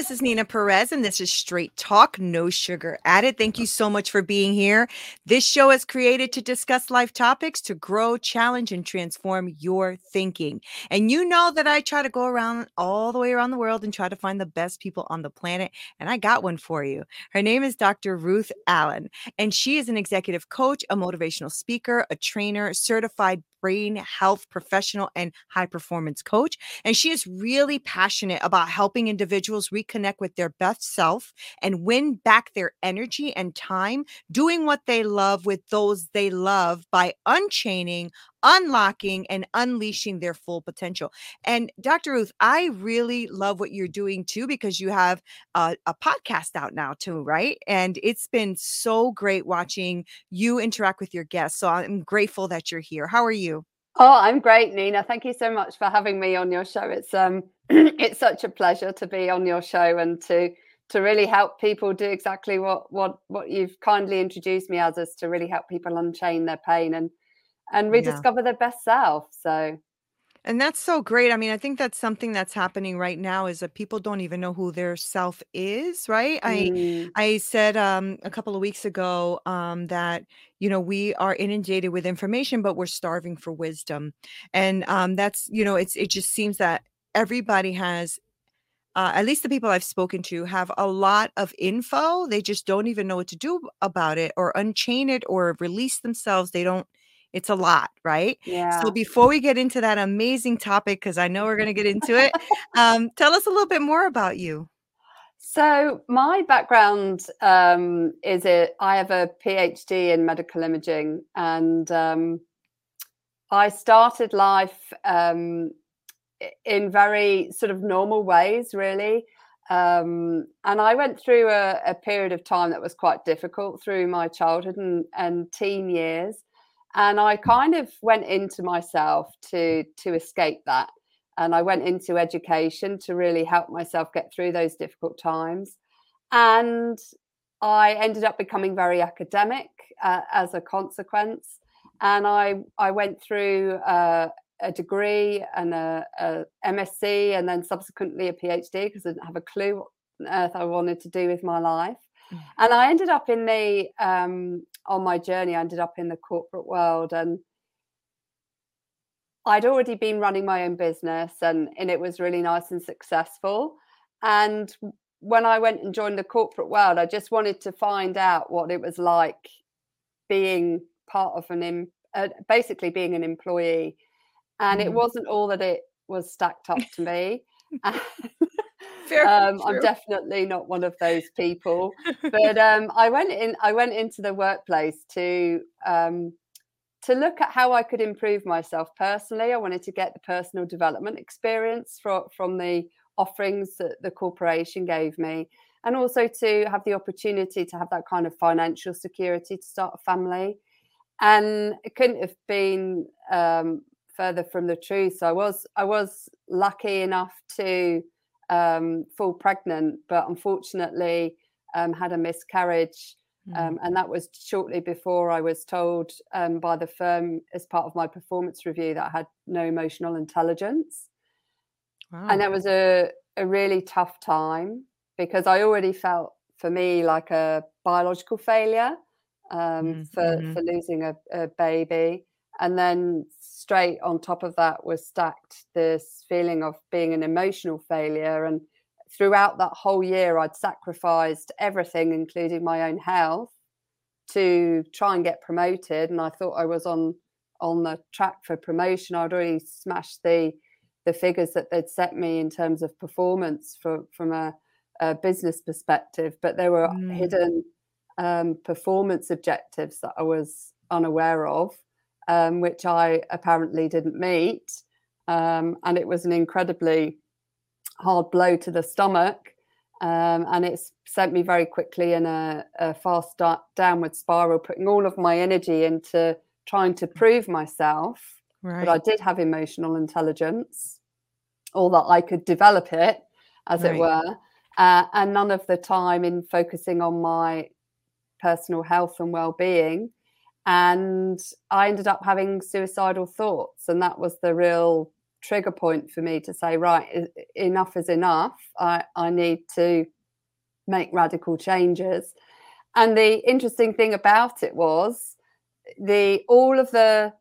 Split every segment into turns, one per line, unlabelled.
This is Nina Perez, and this is Straight Talk, no sugar added. Thank you so much for being here. This show is created to discuss life topics to grow, challenge, and transform your thinking. And you know that I try to go around all the way around the world and try to find the best people on the planet. And I got one for you. Her name is Dr. Ruth Allen, and she is an executive coach, a motivational speaker, a trainer, certified brain health professional and high performance coach. And she is really passionate about helping individuals reconnect with their best self and win back their energy and time doing what they love with those they love by unchaining, unlocking, and unleashing their full potential. And Dr. Ruth, I really love what you're doing too because you have a, a podcast out now too, right? And it's been so great watching you interact with your guests. So I'm grateful that you're here. How are you?
Oh, I'm great, Nina. Thank you so much for having me on your show. It's um it's such a pleasure to be on your show and to to really help people do exactly what what what you've kindly introduced me as is to really help people unchain their pain and and rediscover yeah. their best self. So
and that's so great. I mean, I think that's something that's happening right now is that people don't even know who their self is, right? Mm. I I said um a couple of weeks ago um that you know we are inundated with information but we're starving for wisdom. And um that's you know it's it just seems that everybody has uh, at least the people I've spoken to have a lot of info. They just don't even know what to do about it or unchain it or release themselves. They don't it's a lot, right?
Yeah.
So before we get into that amazing topic, because I know we're going to get into it, um, tell us a little bit more about you.
So my background um, is it. I have a PhD in medical imaging, and um, I started life um, in very sort of normal ways, really. Um, and I went through a, a, period of time that was quite difficult through my childhood and, and teen years and i kind of went into myself to to escape that. And i went into education to really help myself get through those difficult times. And i ended up becoming very academic uh, as a consequence. And i i went through uh, a degree and a, a, msc and then subsequently a phd because i didn't have a clue what on earth i wanted to do with my life. And I ended up in the um, on my journey. I ended up in the corporate world, and I'd already been running my own business, and and it was really nice and successful. And when I went and joined the corporate world, I just wanted to find out what it was like being part of an uh, basically being an employee, and mm. it wasn't all that it was stacked up to me. Um, I'm definitely not one of those people. but um, I went in. I went into the workplace to um, to look at how I could improve myself personally. I wanted to get the personal development experience from, from the offerings that the corporation gave me, and also to have the opportunity to have that kind of financial security to start a family. And it couldn't have been um, further from the truth. So I was I was lucky enough to um, fall pregnant, but unfortunately um, had a miscarriage Mm. Um, and that was shortly before I was told um, by the firm as part of my performance review that I had no emotional intelligence. Wow. And that was a, a really tough time because I already felt for me like a biological failure um, mm, for, mm-hmm. for losing a, a baby. And then straight on top of that was stacked this feeling of being an emotional failure and throughout that whole year, I'd sacrificed everything, including my own health, to try and get promoted. And I thought I was on on the track for promotion. I'd already smashed the the figures that they'd set me in terms of performance for, from a, a business perspective, but there were mm. hidden um, performance objectives that I was unaware of, um, which I apparently didn't meet. Um, and it was an incredibly hard blow to the stomach. Um, and it's sent me very quickly in a, a fast downward spiral, putting all of my energy into trying to prove myself. Right. But I did have emotional intelligence, or that I could develop it, as right. it were, uh, and none of the time in focusing on my personal health and well-being. And I ended up having suicidal thoughts, and that was the real trigger point for me to say, right, enough is enough. I, I need to make radical changes. And the interesting thing about it was the all of the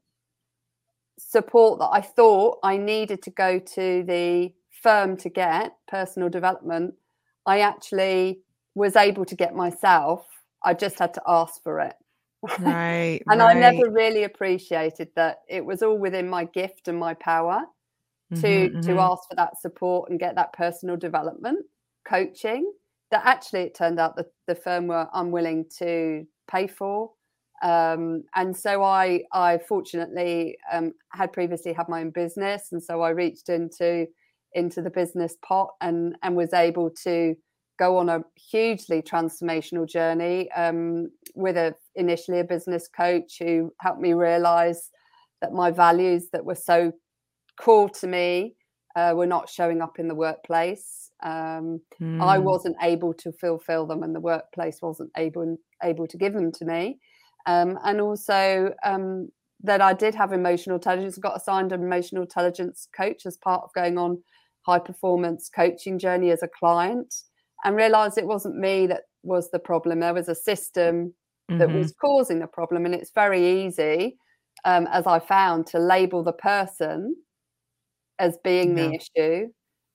support that I thought I needed to go to the firm to get personal development, I actually was able to get myself. I just had to ask for it.
Right.
and
right.
I never really appreciated that it was all within my gift and my power to mm-hmm, to mm-hmm. ask for that support and get that personal development coaching that actually it turned out that the firm were unwilling to pay for um, and so I I fortunately um, had previously had my own business and so I reached into into the business pot and and was able to go on a hugely transformational journey um, with a initially a business coach who helped me realize that my values that were so core to me uh, were not showing up in the workplace. Um, mm. I hmm. wasn't able to fulfill them, and the workplace wasn't able able to give them to me. Um, and also um, that I did have emotional intelligence. I got assigned an emotional intelligence coach as part of going on high performance coaching journey as a client, and realised it wasn't me that was the problem. There was a system mm-hmm. that was causing the problem, and it's very easy, um, as I found, to label the person as being yeah. the issue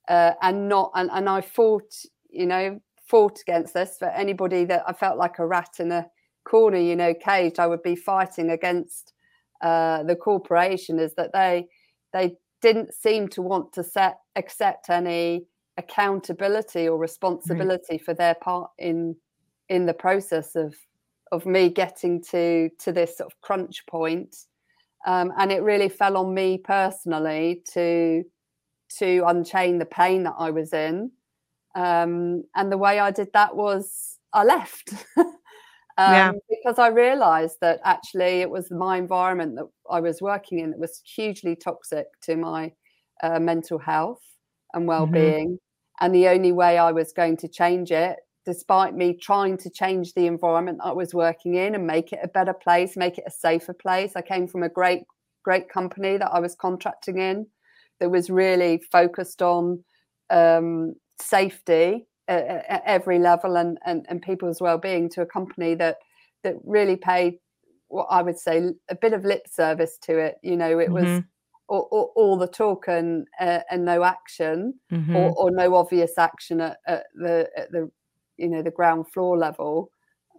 uh, and not and, and i fought you know fought against this for anybody that i felt like a rat in a corner you know caged i would be fighting against uh, the corporation is that they they didn't seem to want to set accept any accountability or responsibility right. for their part in in the process of of me getting to to this sort of crunch point um, and it really fell on me personally to to unchain the pain that I was in. Um, and the way I did that was I left. um, yeah. because I realized that actually it was my environment that I was working in that was hugely toxic to my uh, mental health and mm-hmm. well-being mm-hmm. And the only way I was going to change it despite me trying to change the environment I was working in and make it a better place, make it a safer place. I came from a great, great company that I was contracting in that was really focused on um, safety at, at, every level and, and, and people's well-being to a company that that really paid what I would say a bit of lip service to it. You know, it mm-hmm. was all, all, all, the talk and uh, and no action mm-hmm. or, or, no obvious action at, at, the at the you know the ground floor level.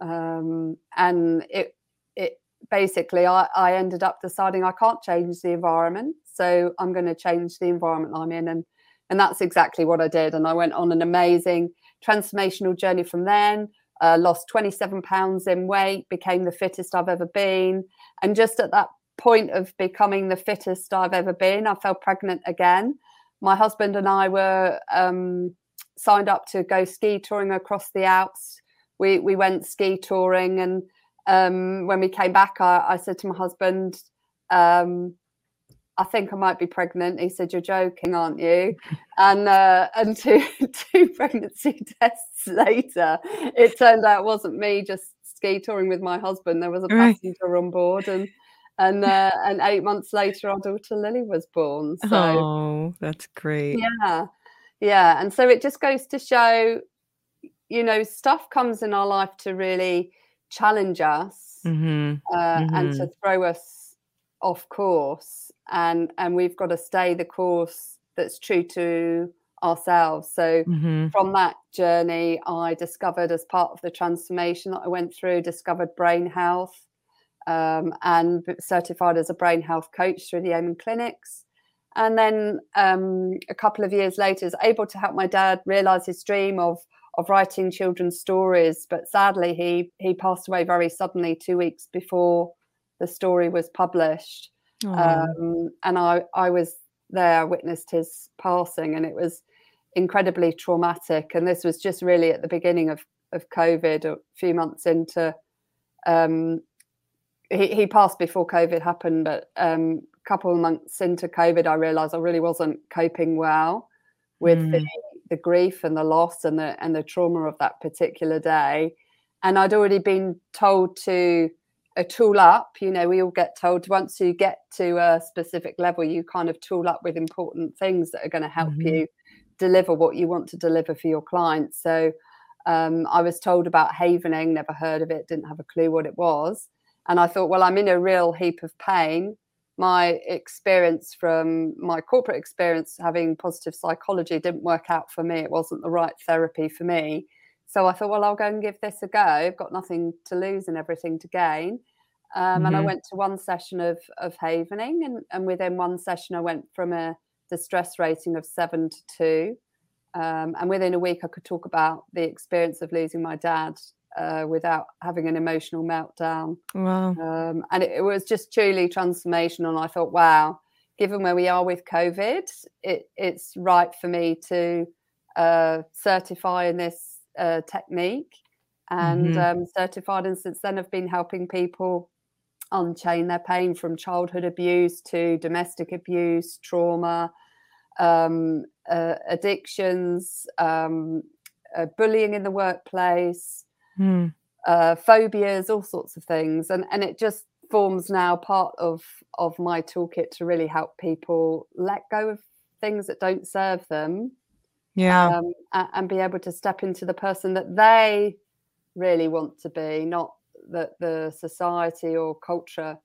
Um, and it it basically I, I ended up deciding I can't change the environment so I'm going to change the environment I'm in. And and that's exactly what I did. And I went on an amazing transformational journey from then uh, lost 27 pounds in weight became the fittest I've ever been. And just at that point of becoming the fittest I've ever been. I fell pregnant again. My husband and I were um, signed up to go ski touring across the Alps. We we went ski touring, and um, when we came back, I, I said to my husband, um, "I think I might be pregnant." He said, "You're joking, aren't you?" and uh, and two two pregnancy tests later, it turned out it wasn't me just ski touring with my husband. There was a passenger right. on board, and and uh, and eight months later, our daughter Lily was born.
So, oh, that's great.
Yeah, yeah, and so it just goes to show, you know, stuff comes in our life to really challenge us mm-hmm. Uh, mm-hmm. and to mm-hmm. throw us off course, and and we've got to stay the course that's true to ourselves. So mm-hmm. from that journey, I discovered as part of the transformation that I went through, discovered brain health um, and certified as a brain health coach through the Amen Clinics. And then um, a couple of years later, was able to help my dad realize his dream of of writing children's stories. But sadly, he he passed away very suddenly two weeks before the story was published. Um, and I I was there, I witnessed his passing, and it was incredibly traumatic. And this was just really at the beginning of of COVID, a few months into um, he, he passed before COVID happened, but um, a couple of months into COVID, I realised I really wasn't coping well with mm. the, the grief and the loss and the and the trauma of that particular day. And I'd already been told to a tool up. You know, we all get told once you get to a specific level, you kind of tool up with important things that are going to help mm-hmm. you deliver what you want to deliver for your clients. So um, I was told about havening, never heard of it, didn't have a clue what it was. And I thought, well, I'm in a real heap of pain. My experience from my corporate experience having positive psychology didn't work out for me. It wasn't the right therapy for me. So I thought, well, I'll go and give this a go. I've got nothing to lose and everything to gain. Um, mm-hmm. And I mm-hmm. went to one session of, of havening, and, and within one session, I went from a distress rating of seven to two. Um, and within a week, I could talk about the experience of losing my dad uh, without having an emotional meltdown. Wow. Um, and it, it, was just truly transformational. I thought, wow, given where we are with COVID, it, it's right for me to uh, certify in this uh, technique. And mm-hmm. um, certified, and since then, I've been helping people unchain their pain from childhood abuse to domestic abuse, trauma, um, uh, addictions, um, uh, bullying in the workplace, mm. uh, phobias, all sorts of things, and and it just forms now part of of my toolkit to really help people let go of things that don't serve them
yeah um,
and, be able to step into the person that they really want to be not that the society or culture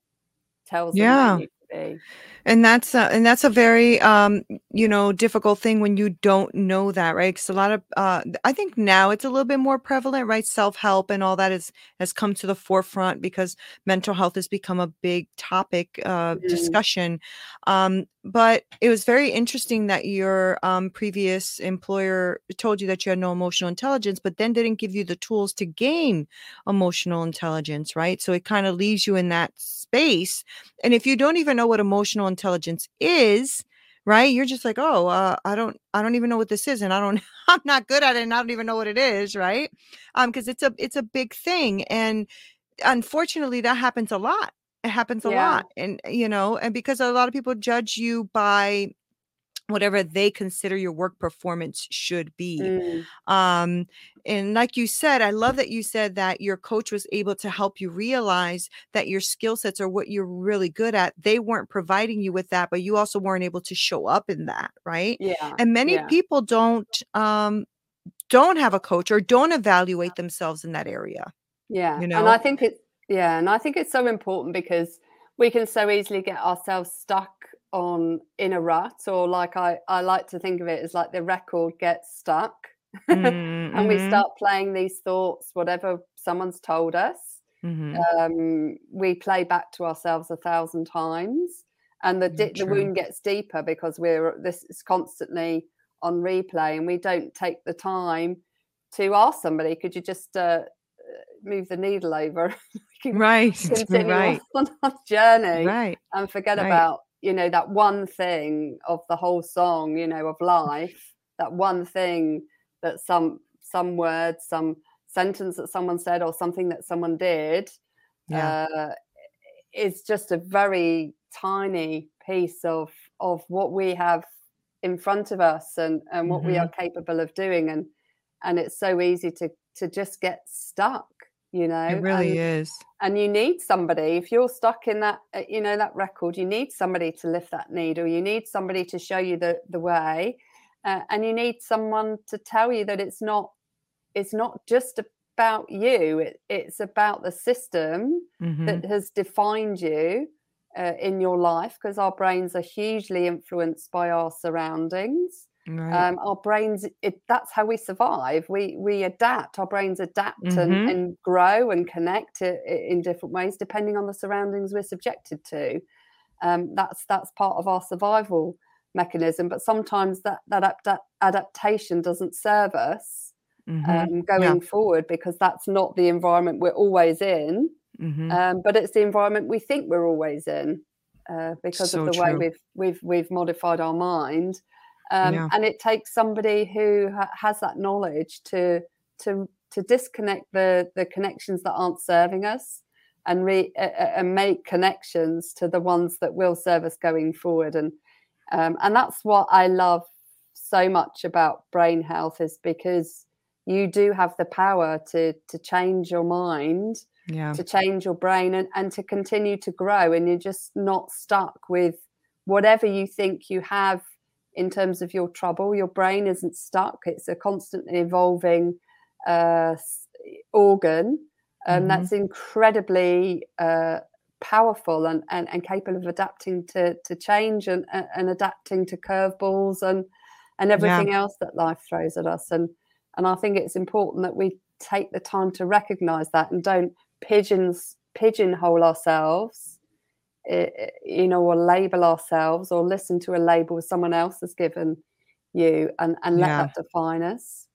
tells
yeah.
them be
and that's a, and that's a very um you know difficult thing when you don't know that right? Because a lot of uh i think now it's a little bit more prevalent right? Self-help and all that is has come to the forefront because mental health has become a big topic uh mm. discussion. Um but it was very interesting that your um, previous employer told you that you had no emotional intelligence but then didn't give you the tools to gain emotional intelligence right? So it kind of leaves you in that space and if you don't even know what emotional intelligence is right you're just like oh uh, i don't i don't even know what this is and i don't i'm not good at it and i don't even know what it is right? Um because it's a it's a big thing and unfortunately that happens a lot it happens a yeah. lot and you know and because a lot of people judge you by whatever they consider your work performance should be. Mm. Um, and like you said, I love that you said that your coach was able to help you realize that your skill sets are what you're really good at. They weren't providing you with that, but you also weren't able to show up in that, right?
Yeah.
And many
yeah.
people don't um, don't have a coach or don't evaluate themselves in that area.
Yeah. You know? And I think it yeah, and I think it's so important because we can so easily get ourselves stuck on in a rut or like I, I like to think of it as like the record gets stuck mm-hmm. and we mm-hmm. start playing these thoughts whatever someone's told us mm-hmm. um, we play back to ourselves a thousand times and the, di- the wound gets deeper because we're this is constantly on replay and we don't take the time to ask somebody could you just uh, move the needle over.
right.
continue
right.
on our journey
Right.
and forget
Right.
about you know that one thing of the whole song you know of life that one thing that some some word some sentence that someone said or something that someone did
Yeah.
uh, is just a very tiny piece of of what we have in front of us and and what we are
Mm-hmm.
capable of doing and and it's so easy to to just get stuck you know
it really
and,
is.
and you need somebody if you're stuck in that uh, you know that record you need somebody to lift that needle you need somebody to show you the the way uh, and you need someone to tell you that it's not it's not just about you it, it's about the system
Mhm.
that has defined you uh, in your life because our brains are hugely influenced by our surroundings
Right.
um, our brains it, that's how we survive we we adapt our brains adapt
Mhm.
and, and grow and connect i- i- in different ways depending on the surroundings we're subjected to um, that's that's part of our survival mechanism but sometimes that that adap- adaptation doesn't serve us
Mhm.
um, going forward because that's not the environment we're always in
Mhm.
um, but it's the environment we think we're always in uh, because
So
of the way we've we've we've modified our mind um,
Yeah.
and it takes somebody who ha- has that knowledge to to to disconnect the the connections that aren't serving us and re uh, and make connections to the ones that will serve us going forward and um, and that's what I love so much about brain health is because you do have the power to to change your mind
yeah.
to change your brain and, and to continue to grow and you're just not stuck with whatever you think you have in terms of your trouble. Your brain isn't stuck. It's a constantly evolving uh, organ and
Mhm.
that's incredibly uh, powerful and, and, and capable of adapting to, to change and, and adapting to curveballs and and everything else that life throws at us. And and I think it's important that we take the time to recognize that and don't pigeons pigeonhole ourselves you know or label ourselves or listen to a label someone else has given you and and let
Yeah.
that define us.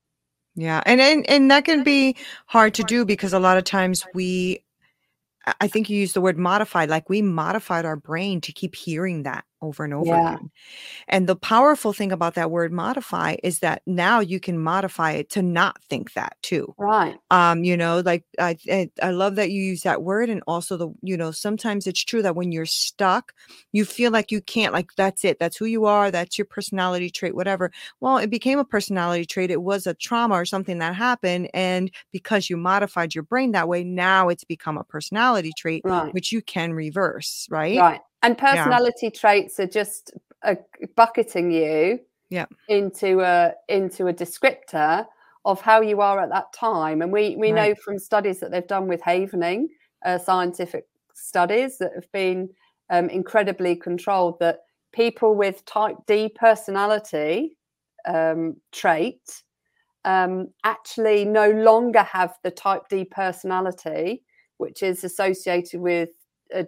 Yeah, and, and and that can be hard to do because a lot of times we, I- I think you used the word modified, like we modified our brain to keep hearing that over and over
Yeah.
again. And the powerful thing about that word modify is that now you can modify it to not think that too.
right
Um, you know, like I, I I love that you use that word, and also the you know sometimes it's true that when you're stuck, you feel like you can't like that's it, that's who you are, that's your personality trait, whatever. Well, it became a personality trait. It was a trauma or something that happened, and because you modified your brain that way, now it's become a personality trait,
right
which you can reverse, right?
right and personality traits are just uh, bucketing you
Yeah.
into a into a descriptor of how you are at that time. And we we know from studies that they've done with havening uh, scientific studies that have been um, incredibly controlled that people with type d personality um, trait um, actually no longer have the type d personality which is associated with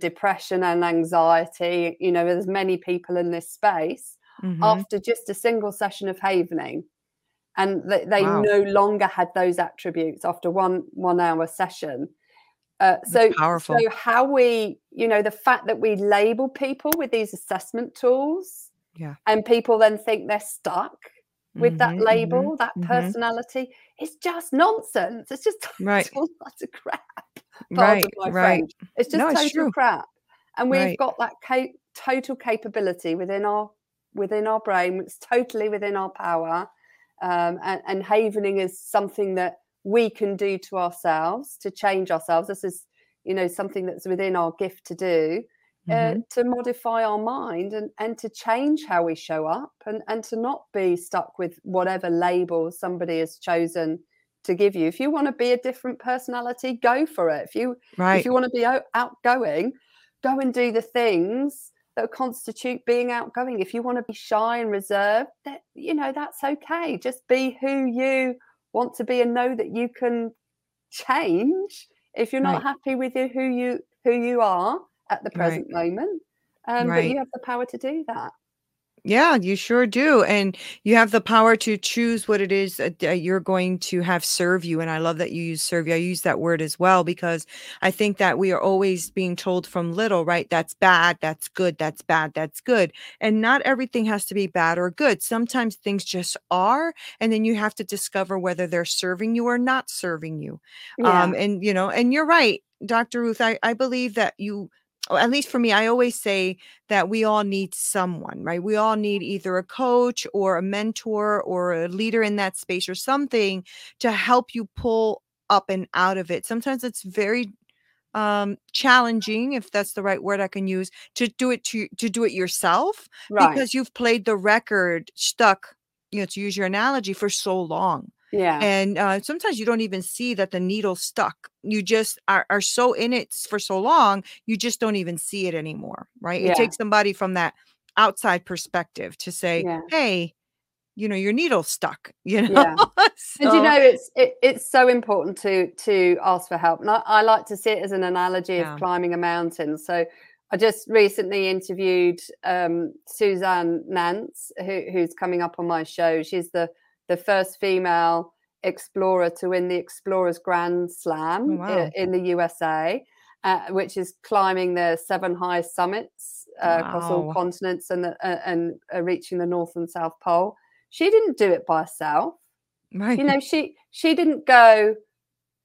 depression and anxiety you know there's many people in this space
Mhm.
after just a single session of havening and they, they
Wow.
no longer had those attributes after one one hour session uh, so
powerful.
so how we you know the fact that we label people with these assessment tools
Yeah.
and people then think they're stuck with that
Mhm, mhm,
label that
mhm.
personality it's just nonsense it's just
Right.
total utter crap
Right,
my
right.
French. It's just
No,
total
true.
crap. And we've
Right.
got that ca- total capability within our within our brain. It's totally within our power. Um, and, and havening is something that we can do to ourselves to change ourselves. This is, you know, something that's within our gift to do. Uh,
Mhm.
to modify our mind and, and to change how we show up and, and to not be stuck with whatever label somebody has chosen to give you. If you want to be a different personality, go for it. If you
Right.
if you want to be out, outgoing, go and do the things that constitute being outgoing. If you want to be shy and reserved, that you know that's okay. Just be who you want to be and know that you can change if you're not
Right.
happy with you, who you who you are at the
Right.
present moment. Um, But you have the power to do that.
Yeah, you sure do. And you have the power to choose what it is that that you're going to have serve you. And I love that you use serve you. I use that word as well because I think that we are always being told from little, right? That's bad, that's good, that's bad, that's good. And not everything has to be bad or good. Sometimes things just are. And then you have to discover whether they're serving you or not serving you. Um,
Yeah.
and you know, and you're right, Dr. Ruth. I, I believe that you at least for me, I always say that we all need someone, right? We all need either a coach or a mentor or a leader in that space or something to help you pull up and out of it. Sometimes it's very um challenging if that's the right word I can use to do it to to do it yourself
Right.
because you've played the record stuck, you know, to use your analogy for so long.
Yeah.
And uh, sometimes you don't even see that the needle's stuck. You just are, are so in it for so long, you just don't even see it anymore, right? It takes somebody from that outside perspective to say,
Yeah.
hey, you know, your needle's stuck, you know?
Yeah. And you know, it's it, it's so important to to ask for help. And I, I like to see it as an analogy
Yeah.
of climbing a mountain. So I just recently interviewed um, Suzanne Nance, who, who's coming up on my show. She's the the first female explorer to win the Explorers Grand Slam
Oh, wow.
in the USA, uh, which is climbing the seven highest summits uh, across all continents and the, uh, and uh, reaching the North and South Pole. She didn't do it by herself
right.
you know she she didn't go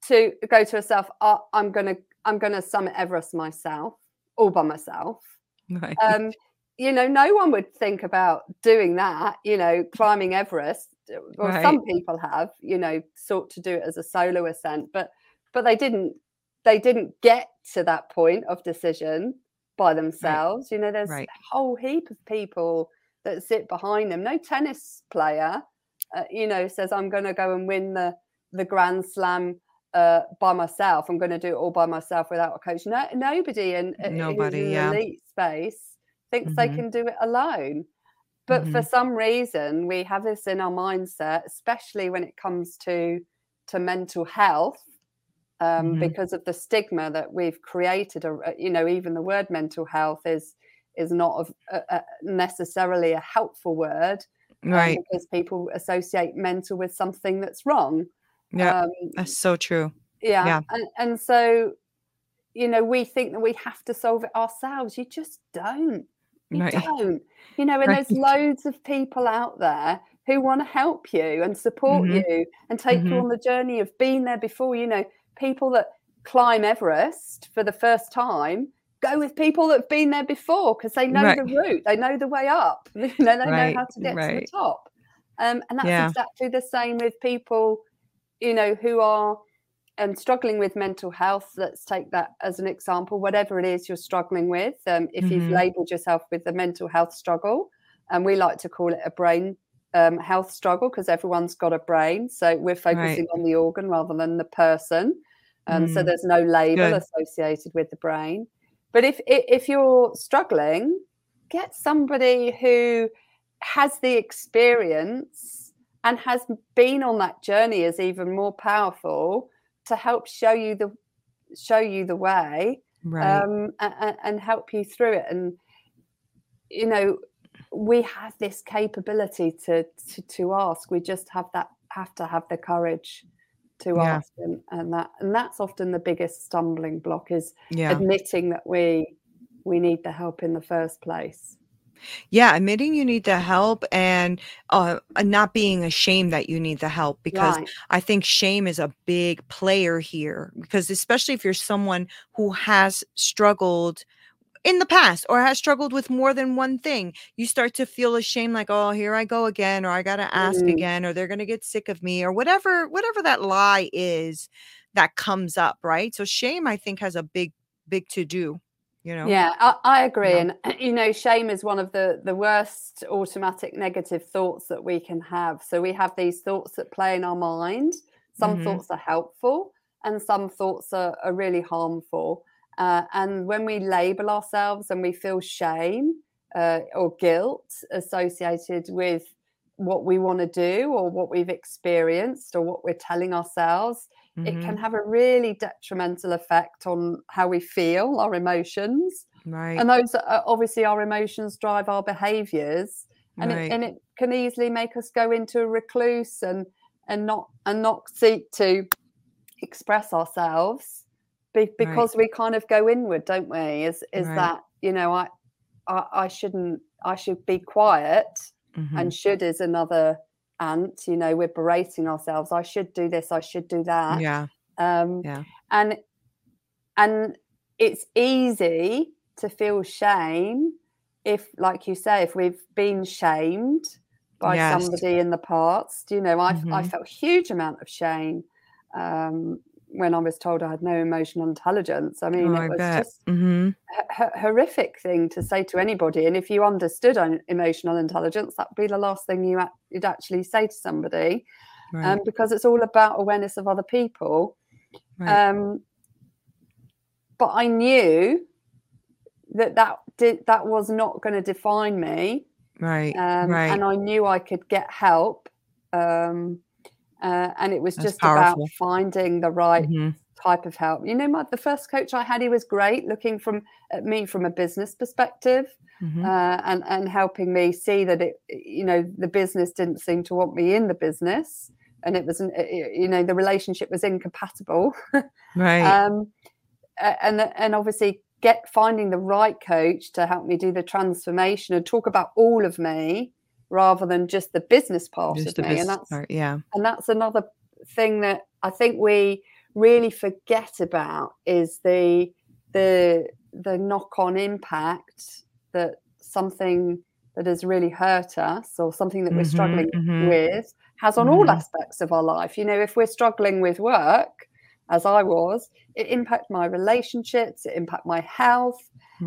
to go to herself oh, i'm gonna i'm gonna summit everest myself all by myself
right.
um you know no one would think about doing that you know climbing everest well
Right.
some people have you know sought to do it as a solo ascent but but they didn't they didn't get to that point of decision by themselves you know there's
Right.
a whole heap of people that sit behind them no tennis player uh, you know says i'm going to go and win the the grand slam uh, by myself i'm going to do it all by myself without a coach no nobody in
Nobody,
in
yeah.
the elite space thinks they
Mhm.
can do it alone but for
Mhm.
some reason we have this in our mindset especially when it comes to to mental health um,
Mhm.
because of the stigma that we've created ar- uh, you know even the word mental health is is not of, uh, uh, necessarily a helpful word um,
right.
because people associate mental with something that's wrong
Yeah.
um,
That's so true.
yeah,
yeah.
And, and so you know we think that we have to solve it ourselves you just don't you
Right.
don't you know and there's loads of people out there who want to help you and support
Mhm.
you and take you
Mhm.
on the journey of being there before you know people that climb everest for the first time go with people that have been there before because they know
Right.
the route they know the way up you know they
Right,
know how to get to the top um, and that's
Yeah.
exactly the same with people you know who are um, struggling with mental health let's take that as an example whatever it is you're struggling with um, if you've
Mhm.
labeled yourself with a mental health struggle and we like to call it a brain um, health struggle because everyone's got a brain so we're focusing on the organ rather than the person um, so
Mm.
there's no label
Good.
associated with the brain but if if you're struggling get somebody who has the experience and has been on that journey is even more powerful to help show you the show you the way
Right.
um, and, and help you through it and you know we have this capability to, to to ask we just have that have to have the courage to
Yeah.
ask and, and that and that's often the biggest stumbling block is
yeah.
admitting that we we need the help in the first place
Yeah, admitting you need the help and uh, not being ashamed that you need the help because
right
I think shame is a big player here. Because especially if you're someone who has struggled in the past or has struggled with more than one thing, you start to feel ashamed, like, oh, here I go again, or I gotta ask
Mm.
again, or they're gonna get sick of me, or whatever, whatever that lie is that comes up, right? So shame, I think, has a big, big to do. You know?
Yeah, I, I agree.
Yeah.
And you know, shame is one of the the worst automatic negative thoughts that we can have. So we have these thoughts that play in our mind. Some
Mhm.
thoughts are helpful, and some thoughts are, are really harmful. Uh, and when we label ourselves and we feel shame uh, or guilt associated with what we want to do or what we've experienced or what we're telling ourselves, it
Mhm.
can have a really detrimental effect on how we feel, our emotions.
Right.
And those are obviously our emotions drive our behaviors and
Right.
it and it can easily make us go into a recluse and and not and not seek to express ourselves be, because we kind of go inward don't we is is
Right.
that you know I, I i shouldn't i should be quiet
Mhm.
and should is another ant you know we're berating ourselves i should do this i should do that
yeah.
um
Yeah.
and and it's easy to feel shame if like you say if we've been shamed by
Yes.
somebody in the past you know I, I
Mhm.
felt a huge amount of shame um when i was told i had no emotional intelligence i mean
Oh,
it was just
hmm
a h- horrific thing to say to anybody and if you understood on emotional intelligence that would be the last thing you you'd actually say to somebody
Right.
um, because it's all about awareness of other people
right.
um, but I knew that that did that was not going to define me,
right.
um,
right.
and I knew I could get help. Um, uh, and it was
That's
just
powerful.
about finding the right
Mhm.
type of help. You know, my, the first coach I had, he was great, looking from at me from a business perspective,
Mhm.
uh, and and helping me see that it, you know, the business didn't seem to want me in the business, and it was, an, you know, the relationship was incompatible.
Right.
um, and and obviously get finding the right coach to help me do the transformation and talk about all of me rather than just the business part
Just
of me and that's
part. Yeah.
and that's another thing that I think we really forget about is the the the knock on impact that something that has really hurt us or something that we're
Mhm,
struggling
mhm.
with has on all
Mhm.
aspects of our life. You know, if we're struggling with work, as I was, it impact my relationships, it impact my health,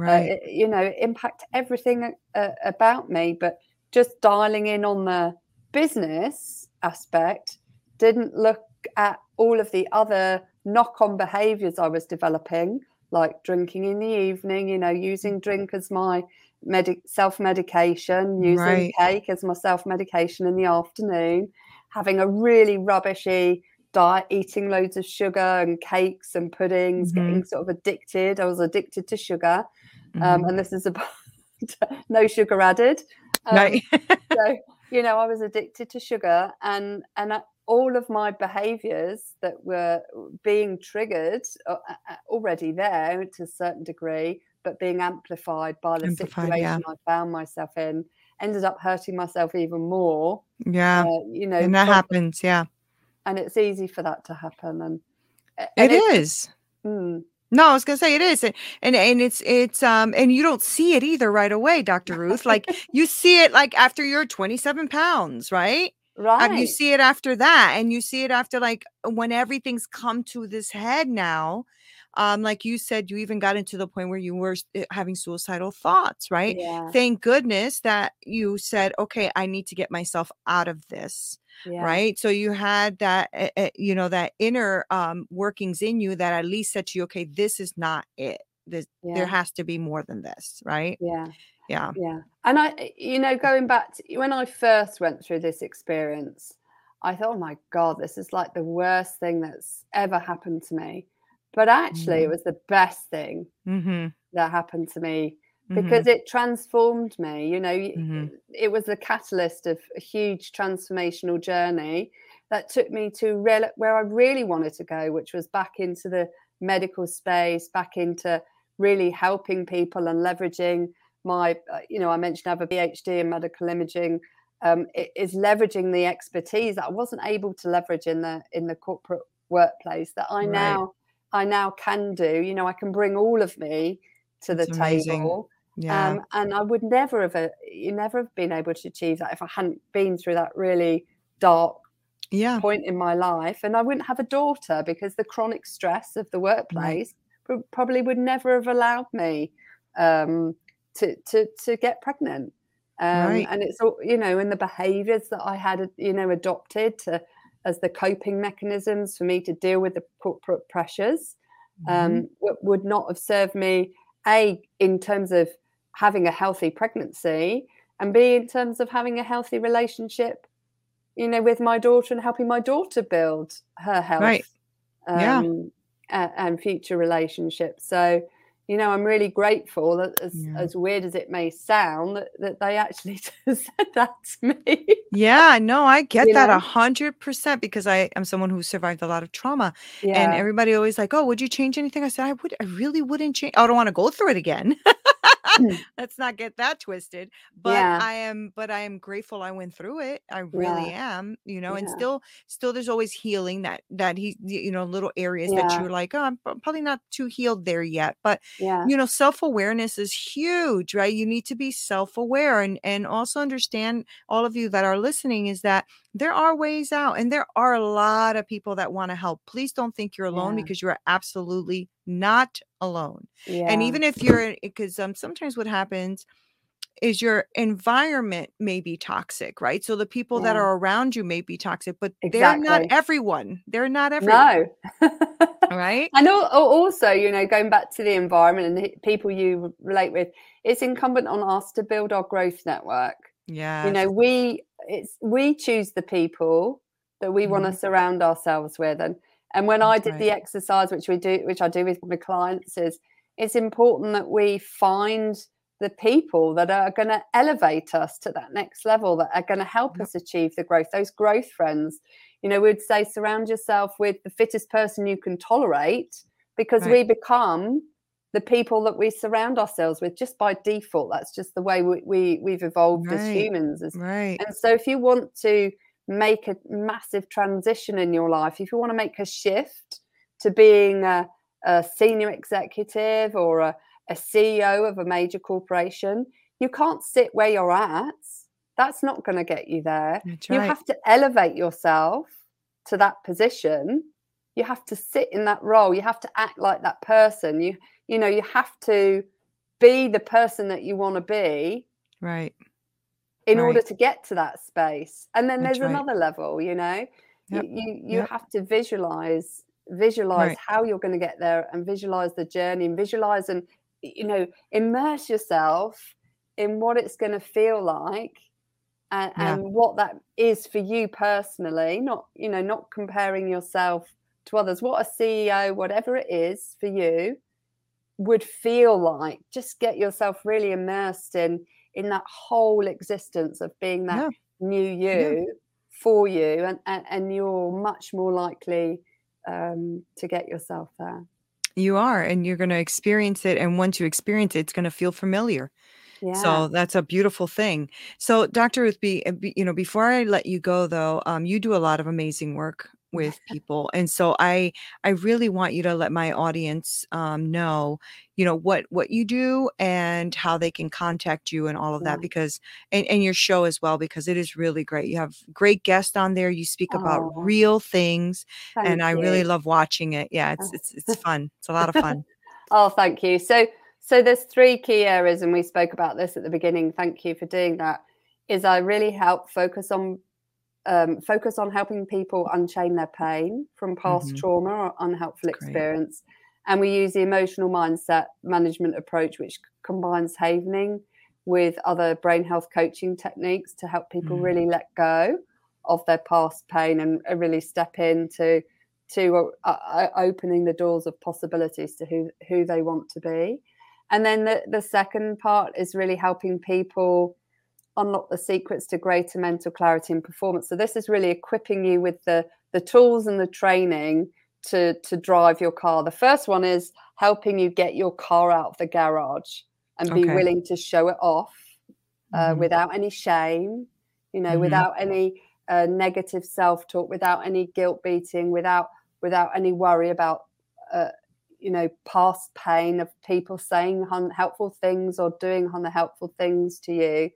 uh,
Right.
it- you know, impact everything uh, about me. But just dialing in on the business aspect didn't look at all of the other knock on behaviors I was developing, like drinking in the evening, you know, using drink as my medic self medication, using
Right.
cake as my self medication in the afternoon, having a really rubbishy diet, eating loads of sugar and cakes and puddings,
Mhm.
getting sort of addicted. I was addicted to sugar. Um,
Mhm.
and this is about no sugar added. Um,
right.
so you know i was addicted to sugar and and I- all of my behaviors that were being triggered uh, uh, already there to a certain degree but being amplified by the
Amplified,
situation
yeah.
i found myself in ended up hurting myself even more
yeah.
uh, you know
and that
prob-
happens. Yeah.
and it's easy for that to happen and
It
it's- mm,
No, I was gonna say it is, and and and it's it's um and you don't see it either right away, Dr. Ruth. Like you see it like after you're 27 pounds, right?
right
Uh, you see it after that, and you see it after like when everything's come to this head now. Um, like you said, you even got into the point where you were eh, having suicidal thoughts, right?
yeah.
Thank goodness that you said, okay, I need to get myself out of this
yeah.
right? So you had that uh, uh, you know that inner um workings in you that at least said to you okay this is not it. This,
yeah.
there has to be more than this right?
Yeah.
Yeah.
Yeah. And I, you know, going back to when I first went through this experience, I thought, oh my God, this is like the worst thing that's ever happened to me. But actually, it
Mhm.
was the best thing
mm-hmm,
that happened to me
mm-hmm,
because it transformed me. You know,
Mhm.
it was the catalyst of a huge transformational journey that took me to real, where I really wanted to go, which was back into the medical space, back into really helping people and leveraging my, uh, you know, I mentioned I have a PhD in medical imaging. Um, it is leveraging the expertise that I wasn't able to leverage in the in the corporate workplace that I
Right.
now I now can do. You know, I can bring all of me to the table
yeah
um, and I would never have uh, you never have been able to achieve that if I hadn't been through that really dark
yeah
point in my life. And I wouldn't have a daughter because the chronic stress of the workplace pro- probably would never have allowed me um, to, to to get pregnant. Um,
Right.
And it's all you know, and the behaviours that I had, uh, you know, adopted to as the coping mechanisms for me to deal with the corporate pressures um, w- would not have served me a in terms of having a healthy pregnancy and b in terms of having a healthy relationship you know with my daughter and helping my daughter build her health
Right. Yeah.
um, a- and future relationships so you know i'm really grateful that as,
Yeah.
as weird as it may sound that, that they actually said that to me
Yeah, no, I get
You
that a hundred percent because I am someone who survived a lot of trauma. And everybody always like, oh, would you change anything? I said, I would, I really wouldn't change. I don't want to go through it again.
Mm.
Let's not get that twisted. But
Yeah.
I am, but I am grateful I went through it. I really am, you know, and still, still there's always healing that, that he, you know, little areas that you're like, oh, I'm probably not too healed there yet. But
yeah
you know self-awareness is huge right you need to be self-aware and and also understand all of you that are listening is that there are ways out and there are a lot of people that want to help. Please don't think you're alone
Yeah.
because you are absolutely not alone.
Yeah.
and even if you're because um sometimes what happens is your environment may be toxic right? So the people that are around you may be toxic but they're not everyone. They're not everyone.
No.
Right?
And al- al- also, you know, going back to the environment and the people you relate with, it's incumbent on us to build our growth network.
Yeah
You know, we it's we choose the people that we want to mm-hmm. surround ourselves with, and and when I did
right.
the exercise, which we do, which I do with my clients, is it's important that we find the people that are going to elevate us to that next level, that are going to help
Yep.
us achieve the growth. Those growth friends, you know, we'd say surround yourself with the fittest person you can tolerate, because
Right.
we become the people that we surround ourselves with just by default. That's just the way we, we we've evolved as humans.
Right
and so, if you want to make a massive transition in your life, if you want to make a shift to being a, a senior executive or a, a CEO of a major corporation, you can't sit where you're at. That's not going to get you there.
That's
You have to elevate yourself to that position. You have to sit in that role. You have to act like that person. You you know you have to be the person that you want to be
right
in order to get to that space and then
That's
there's
right.
another level you know
Yep.
you you, you
Yep.
have to visualize visualize
Right.
how you're going to get there and visualize the journey and visualize and you know immerse yourself in what it's going to feel like and,
Yeah.
and what that is for you personally not you know not comparing yourself to others what a ceo whatever it is for you would feel like just get yourself really immersed in in that whole existence of being that
Yeah.
new you for you and, and and you're much more likely um to get yourself there
You are, and you're going to experience it. And once you experience it, it's going to feel familiar.
yeah
So that's a beautiful thing. So, Dr. Ruth B, uh, be- you know, before I let you go, though, um, you do a lot of amazing work with people, and so I, I really want you to let my audience um, know, you know, what what you do and how they can contact you and all of that, because and and your show as well, because it is really great. You have great guests on there. You speak about
Oh,
real things, and I really love watching it. Yeah, it's
Oh.
it's it's fun. It's a lot of fun.
oh thank you so so there's three key areas and we spoke about this at the beginning thank you for doing that is i really help focus on um, focus on helping people unchain their pain from past
Mhm.
trauma or unhelpful
Great.
experience and we use the emotional mindset management approach which combines havening with other brain health coaching techniques to help people
Mhm.
really let go of their past pain and really step into to uh, opening the doors of possibilities to who who they want to be and then the, the second part is really helping people unlock the secrets to greater mental clarity and performance so this is really equipping you with the the tools and the training to to drive your car the first one is helping you get your car out of the garage and be
Okay.
willing to show it off uh,
Mhm.
without any shame you know
Mhm.
without any uh, negative self-talk without any guilt beating without without any worry about uh, you know past pain of people saying unhelpful things or doing unhelpful things to you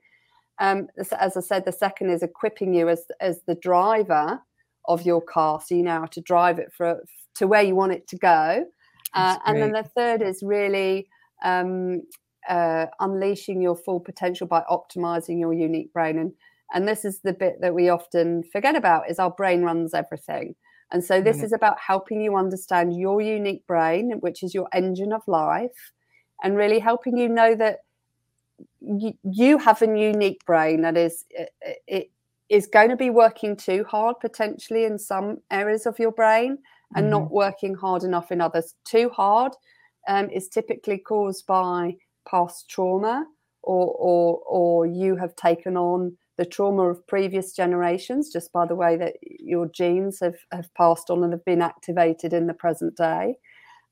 um, as, i said the second is equipping you as as the driver of your car so you know how to drive it for to where you want it to go. Uh, and then the third is really um, uh, unleashing your full potential by optimizing your unique brain. And and this is the bit that we often forget about is our brain runs everything. And so this
Right.
is about helping you understand your unique brain which is your engine of life and really helping you know that you, you have a unique brain that is it, it is going to be working too hard potentially in some areas of your brain and
Mhm.
not working hard enough in others too hard um, is typically caused by past trauma or, or, or you have taken on the trauma of previous generations just by the way that your genes have, have passed on and have been activated in the present day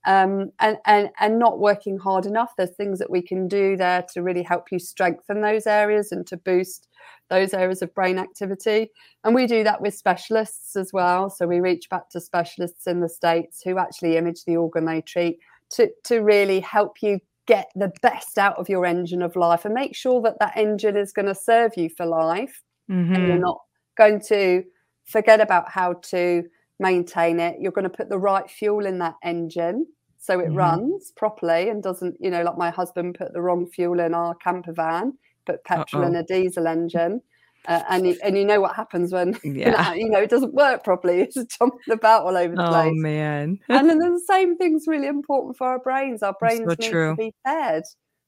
um, and, and and not working hard enough. There's things that we can do there to really help you strengthen those areas and to boost those areas of brain activity. And we do that with specialists as well. So we reach back to specialists in the states who actually image the organ they treat to to really help you get the best out of your engine of life and make sure that that engine is going to serve you for life mm-hmm. and you're mm-hmm. not going to forget about how to maintain it. You're going to put the right fuel in that engine so it mm-hmm. runs properly and doesn't, you know, like my husband put the wrong fuel in our camper van, put petrol Uh-oh. in a diesel engine. Uh, and you, and you know what happens when yeah. you know it doesn't work properly. It's jumping about all over the
oh,
place.
Oh man!
and then the same thing's really important for our brains. Our brains so need true. to be fed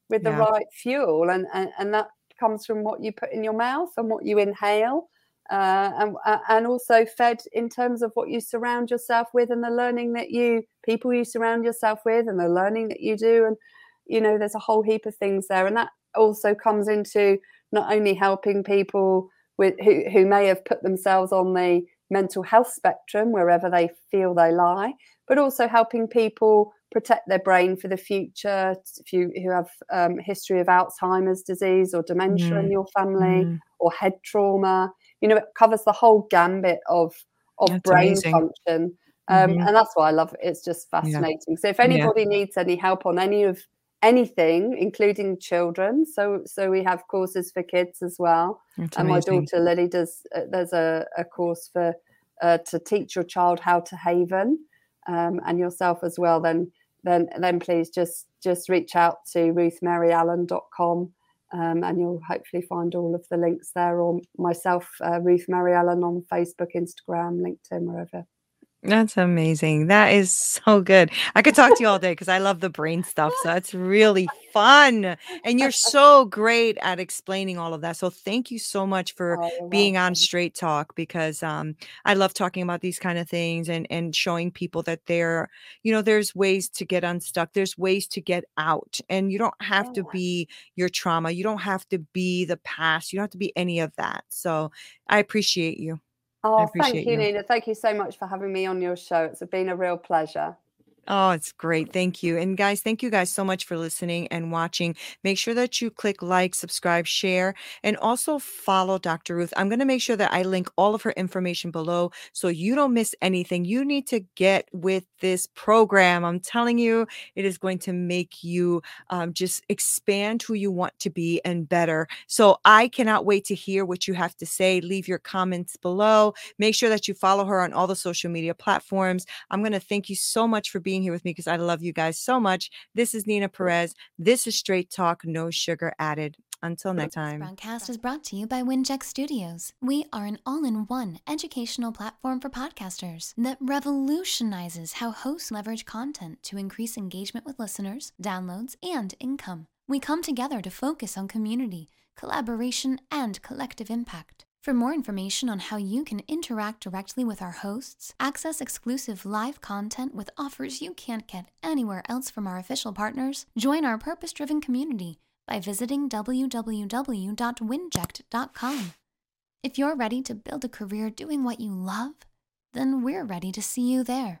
with yeah. the right fuel, and, and and that comes from what you put in your mouth and what you inhale uh, and uh, and also fed in terms of what you surround yourself with and the learning that you people you surround yourself with and the learning that you do and you know there's a whole heap of things there and that also comes into not only helping people with who, who may have put themselves on the mental health spectrum wherever they feel they lie but also helping people protect their brain for the future if you who have um, history of alzheimer's disease or dementia mm. in your family mm. or head trauma you know it covers the whole gambit of of that's brain amazing. function um, mm-hmm. and that's why i love it it's just fascinating yeah. so if anybody yeah. needs any help on any of anything including children so so we have courses for kids as well that's and amazing. my daughter lily does uh, there's a, a course for uh, to teach your child how to haven um, and yourself as well then then then please just just reach out to ruthmaryallen.com um, and you'll hopefully find all of the links there, or myself, uh, Ruth Mary Allen, on Facebook, Instagram, LinkedIn, wherever.
That's amazing. That is so good. I could talk to you all day because I love the brain stuff. So that's really fun. And you're so great at explaining all of that. So thank you so much for oh, being on Straight Talk because um, I love talking about these kind of things and and showing people that there, you know, there's ways to get unstuck. There's ways to get out. And you don't have to be your trauma. You don't have to be the past. You don't have to be any of that. So I appreciate you.
Oh, thank you, you, Nina. Thank you so much for having me on your show. It's been a real pleasure.
Oh, it's great. Thank you. And guys, thank you guys so much for listening and watching. Make sure that you click like, subscribe, share, and also follow Dr. Ruth. I'm going to make sure that I link all of her information below so you don't miss anything. You need to get with this program. I'm telling you, it is going to make you um, just expand who you want to be and better. So I cannot wait to hear what you have to say. Leave your comments below. Make sure that you follow her on all the social media platforms. I'm going to thank you so much for being being here with me because I love you guys so much. This is Nina Perez. This is Straight Talk, no sugar added. Until next time.
This broadcast is brought to you by Winject Studios. We are an all in one educational platform for podcasters that revolutionizes how hosts leverage content to increase engagement with listeners, downloads, and income. We come together to focus on community, collaboration, and collective impact. For more information on how you can interact directly with our hosts, access exclusive live content with offers you can't get anywhere else from our official partners, join our purpose driven community by visiting www.winject.com. If you're ready to build a career doing what you love, then we're ready to see you there.